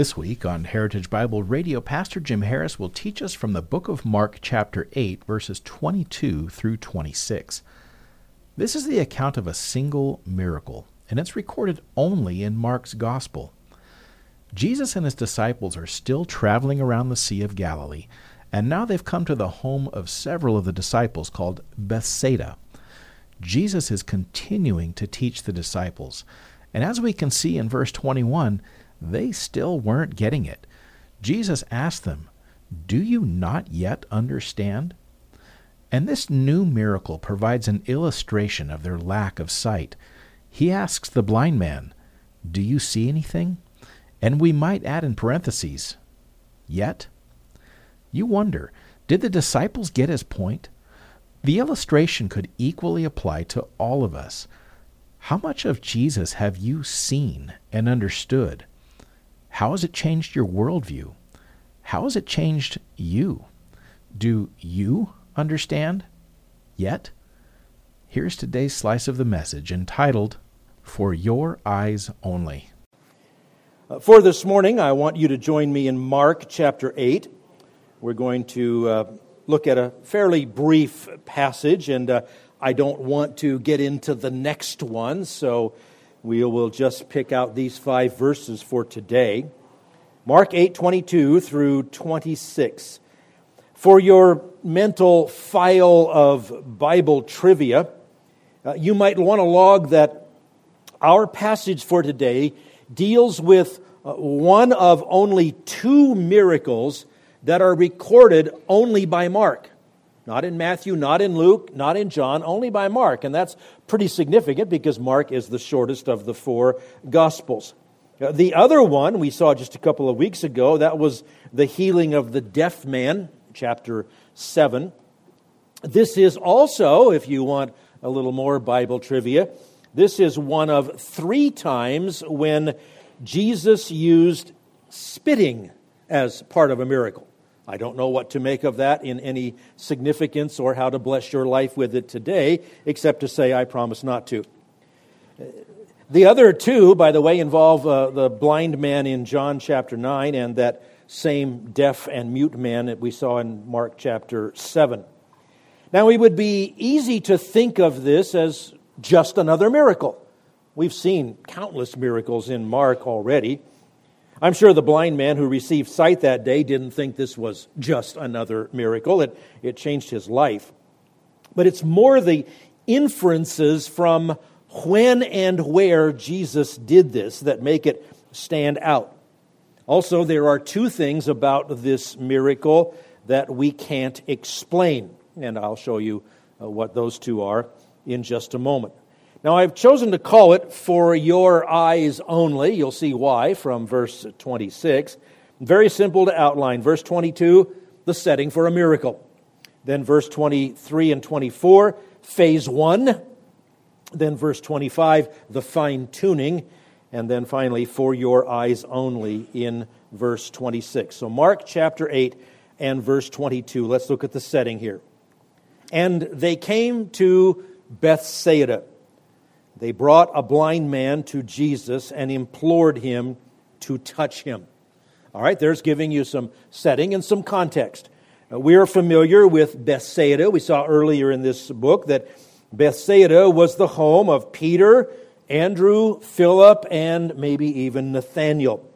This week on Heritage Bible Radio, Pastor Jim Harris will teach us from the book of Mark, chapter 8, verses 22 through 26. This is the account of a single miracle, and it's recorded only in Mark's Gospel. Jesus and his disciples are still traveling around the Sea of Galilee, and now they've come to the home of several of the disciples called Bethsaida. Jesus is continuing to teach the disciples, and as we can see in verse 21, they still weren't getting it. Jesus asked them, Do you not yet understand? And this new miracle provides an illustration of their lack of sight. He asks the blind man, Do you see anything? And we might add in parentheses, Yet? You wonder, did the disciples get his point? The illustration could equally apply to all of us. How much of Jesus have you seen and understood? How has it changed your worldview? How has it changed you? Do you understand yet? Here's today's slice of the message entitled, For Your Eyes Only. Uh, for this morning, I want you to join me in Mark chapter 8. We're going to uh, look at a fairly brief passage, and uh, I don't want to get into the next one, so we will just pick out these five verses for today. Mark 8 22 through 26. For your mental file of Bible trivia, uh, you might want to log that our passage for today deals with uh, one of only two miracles that are recorded only by Mark. Not in Matthew, not in Luke, not in John, only by Mark. And that's pretty significant because Mark is the shortest of the four Gospels. Uh, the other one we saw just a couple of weeks ago, that was the healing of the deaf man, chapter 7. This is also, if you want a little more Bible trivia, this is one of three times when Jesus used spitting as part of a miracle. I don't know what to make of that in any significance or how to bless your life with it today, except to say I promise not to. The other two, by the way, involve uh, the blind man in John chapter 9 and that same deaf and mute man that we saw in Mark chapter 7. Now, it would be easy to think of this as just another miracle. We've seen countless miracles in Mark already. I'm sure the blind man who received sight that day didn't think this was just another miracle. It, it changed his life. But it's more the inferences from when and where Jesus did this that make it stand out. Also, there are two things about this miracle that we can't explain, and I'll show you uh, what those two are in just a moment. Now, I've chosen to call it For Your Eyes Only. You'll see why from verse 26. Very simple to outline. Verse 22, the setting for a miracle. Then verse 23 and 24, phase one. Then verse 25, the fine tuning. And then finally, for your eyes only in verse 26. So, Mark chapter 8 and verse 22. Let's look at the setting here. And they came to Bethsaida they brought a blind man to Jesus and implored him to touch him. All right, there's giving you some setting and some context. Uh, we are familiar with Bethsaida. We saw earlier in this book that Bethsaida was the home of Peter, Andrew, Philip, and maybe even Nathaniel.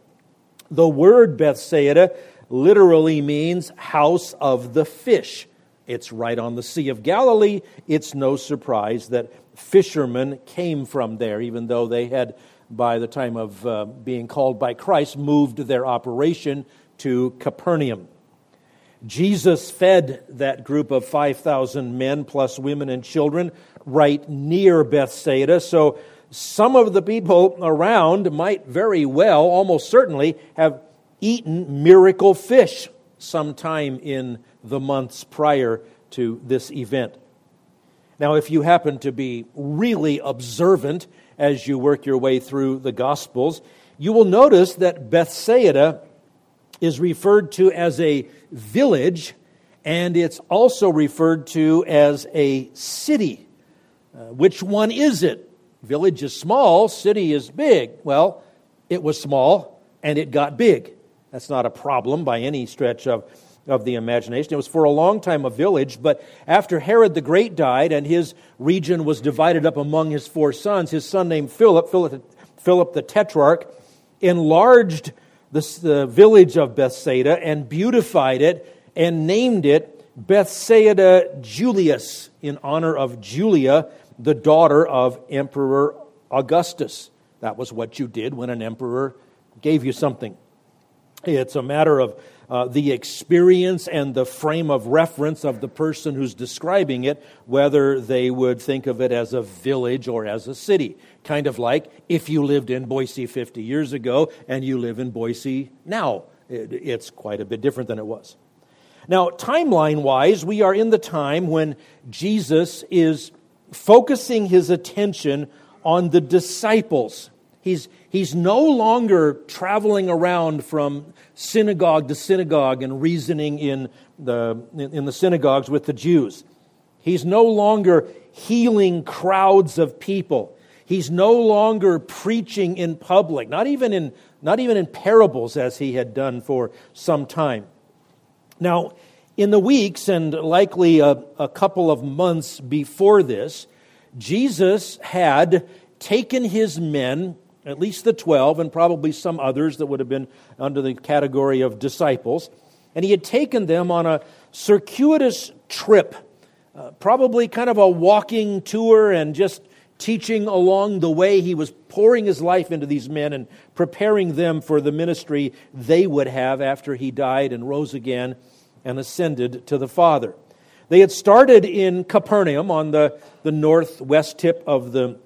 The word Bethsaida literally means house of the fish. It's right on the Sea of Galilee. It's no surprise that fishermen came from there, even though they had, by the time of uh, being called by Christ, moved their operation to Capernaum. Jesus fed that group of 5,000 men plus women and children right near Bethsaida. So some of the people around might very well, almost certainly, have eaten miracle fish sometime in the months prior to this event. Now, if you happen to be really observant as you work your way through the Gospels, you will notice that Bethsaida is referred to as a village and it's also referred to as a city. Uh, which one is it? Village is small, city is big. Well, it was small and it got big. That's not a problem by any stretch of, of the imagination. It was for a long time a village, but after Herod the Great died and his region was divided up among his four sons, his son named Philip, Philip, Philip the Tetrarch, enlarged the, the village of Bethsaida and beautified it and named it Bethsaida Julius in honor of Julia, the daughter of Emperor Augustus. That was what you did when an emperor gave you something. It's a matter of uh, the experience and the frame of reference of the person who's describing it, whether they would think of it as a village or as a city. Kind of like if you lived in Boise 50 years ago and you live in Boise now. It, it's quite a bit different than it was. Now, timeline wise, we are in the time when Jesus is focusing his attention on the disciples. He's, he's no longer traveling around from synagogue to synagogue and reasoning in the, in the synagogues with the Jews. He's no longer healing crowds of people. He's no longer preaching in public, not even in, not even in parables as he had done for some time. Now, in the weeks and likely a, a couple of months before this, Jesus had taken his men, at least the 12, and probably some others that would have been under the category of disciples, and he had taken them on a circuitous trip, uh, probably kind of a walking tour and just teaching along the way. He was pouring his life into these men and preparing them for the ministry they would have after he died and rose again and ascended to the Father. They had started in Capernaum on the, the northwest tip of the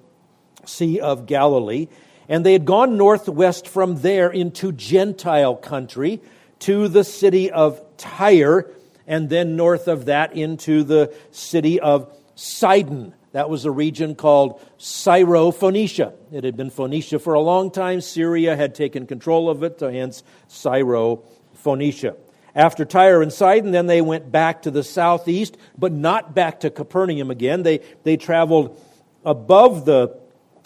Sea of Galilee, and they had gone northwest from there into Gentile country to the city of Tyre, and then north of that into the city of Sidon. That was a region called Syro-Phoenicia. It had been Phoenicia for a long time. Syria had taken control of it, so hence Syro-Phoenicia. After Tyre and Sidon, then they went back to the southeast, but not back to Capernaum again. They, they traveled above the,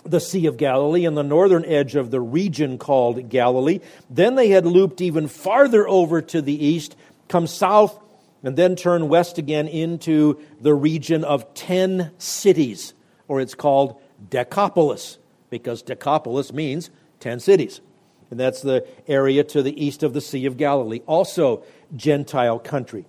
the Sea of Galilee and the northern edge of the region called Galilee. Then they had looped even farther over to the east, come south, and then turn west again into the region of ten cities, or it's called Decapolis, because Decapolis means ten cities and that's the area to the east of the Sea of Galilee, also Gentile country.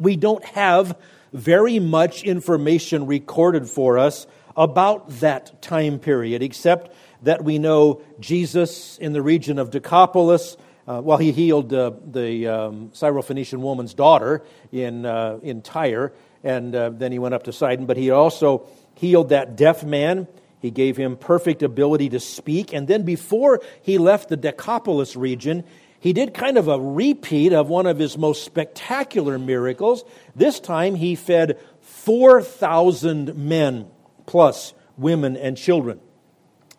We don't have very much information recorded for us about that time period, except that we know Jesus in the region of Decapolis. Uh, well, he healed uh, the um, Syrophoenician woman's daughter in, uh, in Tyre, and uh, then he went up to Sidon, but he also healed that deaf man he gave him perfect ability to speak. And then before he left the Decapolis region, he did kind of a repeat of one of his most spectacular miracles. This time he fed 4,000 men, plus women and children.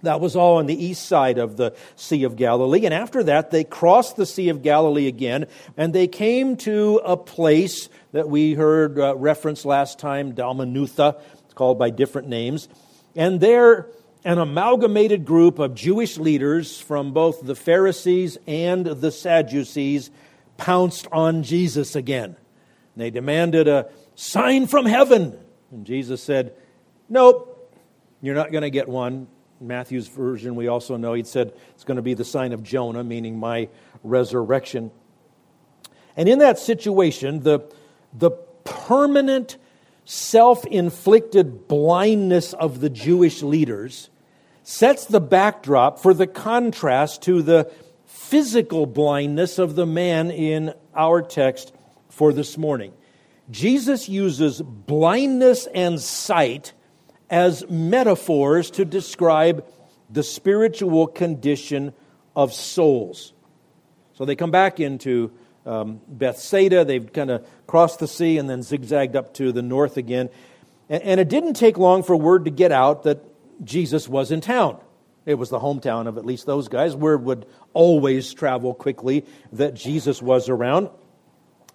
That was all on the east side of the Sea of Galilee. And after that, they crossed the Sea of Galilee again, and they came to a place that we heard uh, referenced last time, Dalmanutha. It's called by different names. And there, an amalgamated group of Jewish leaders from both the Pharisees and the Sadducees pounced on Jesus again. They demanded a sign from heaven. And Jesus said, Nope, you're not going to get one. Matthew's version, we also know he said it's going to be the sign of Jonah, meaning my resurrection. And in that situation, the, the permanent self inflicted blindness of the Jewish leaders sets the backdrop for the contrast to the physical blindness of the man in our text for this morning. Jesus uses blindness and sight as metaphors to describe the spiritual condition of souls. So they come back into um, Bethsaida. They've kind of crossed the sea and then zigzagged up to the north again. And, and it didn't take long for word to get out that Jesus was in town. It was the hometown of at least those guys. Word would always travel quickly that Jesus was around.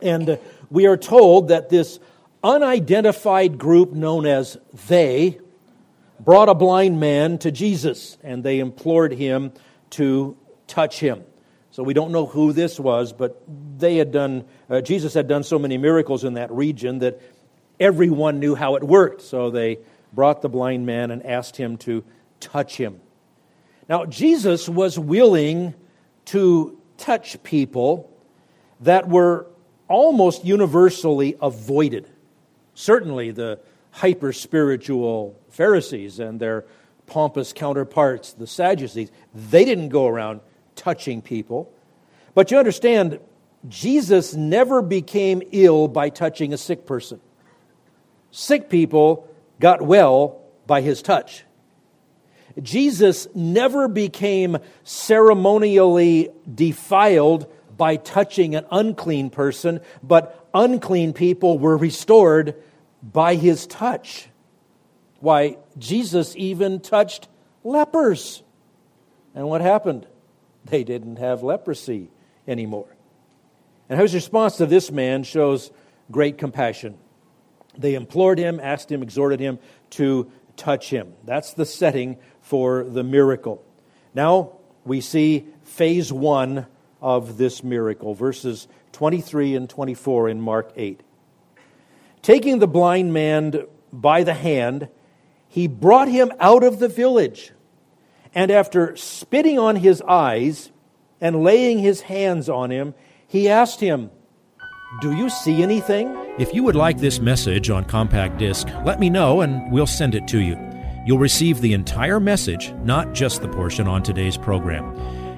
And uh, we are told that this unidentified group known as they brought a blind man to Jesus and they implored him to touch him. So we don't know who this was, but they had done, uh, Jesus had done so many miracles in that region that everyone knew how it worked. So they brought the blind man and asked him to touch him. Now, Jesus was willing to touch people that were almost universally avoided. Certainly, the hyper spiritual Pharisees and their pompous counterparts, the Sadducees, they didn't go around touching people. But you understand, Jesus never became ill by touching a sick person. Sick people got well by his touch. Jesus never became ceremonially defiled by touching an unclean person, but unclean people were restored by his touch. Why, Jesus even touched lepers. And what happened? They didn't have leprosy anymore. And his response to this man shows great compassion. They implored him, asked him, exhorted him to touch him. That's the setting for the miracle. Now we see phase one of this miracle, verses 23 and 24 in Mark 8. Taking the blind man by the hand, he brought him out of the village. And after spitting on his eyes and laying his hands on him, he asked him, Do you see anything? If you would like this message on compact disc, let me know and we'll send it to you. You'll receive the entire message, not just the portion on today's program.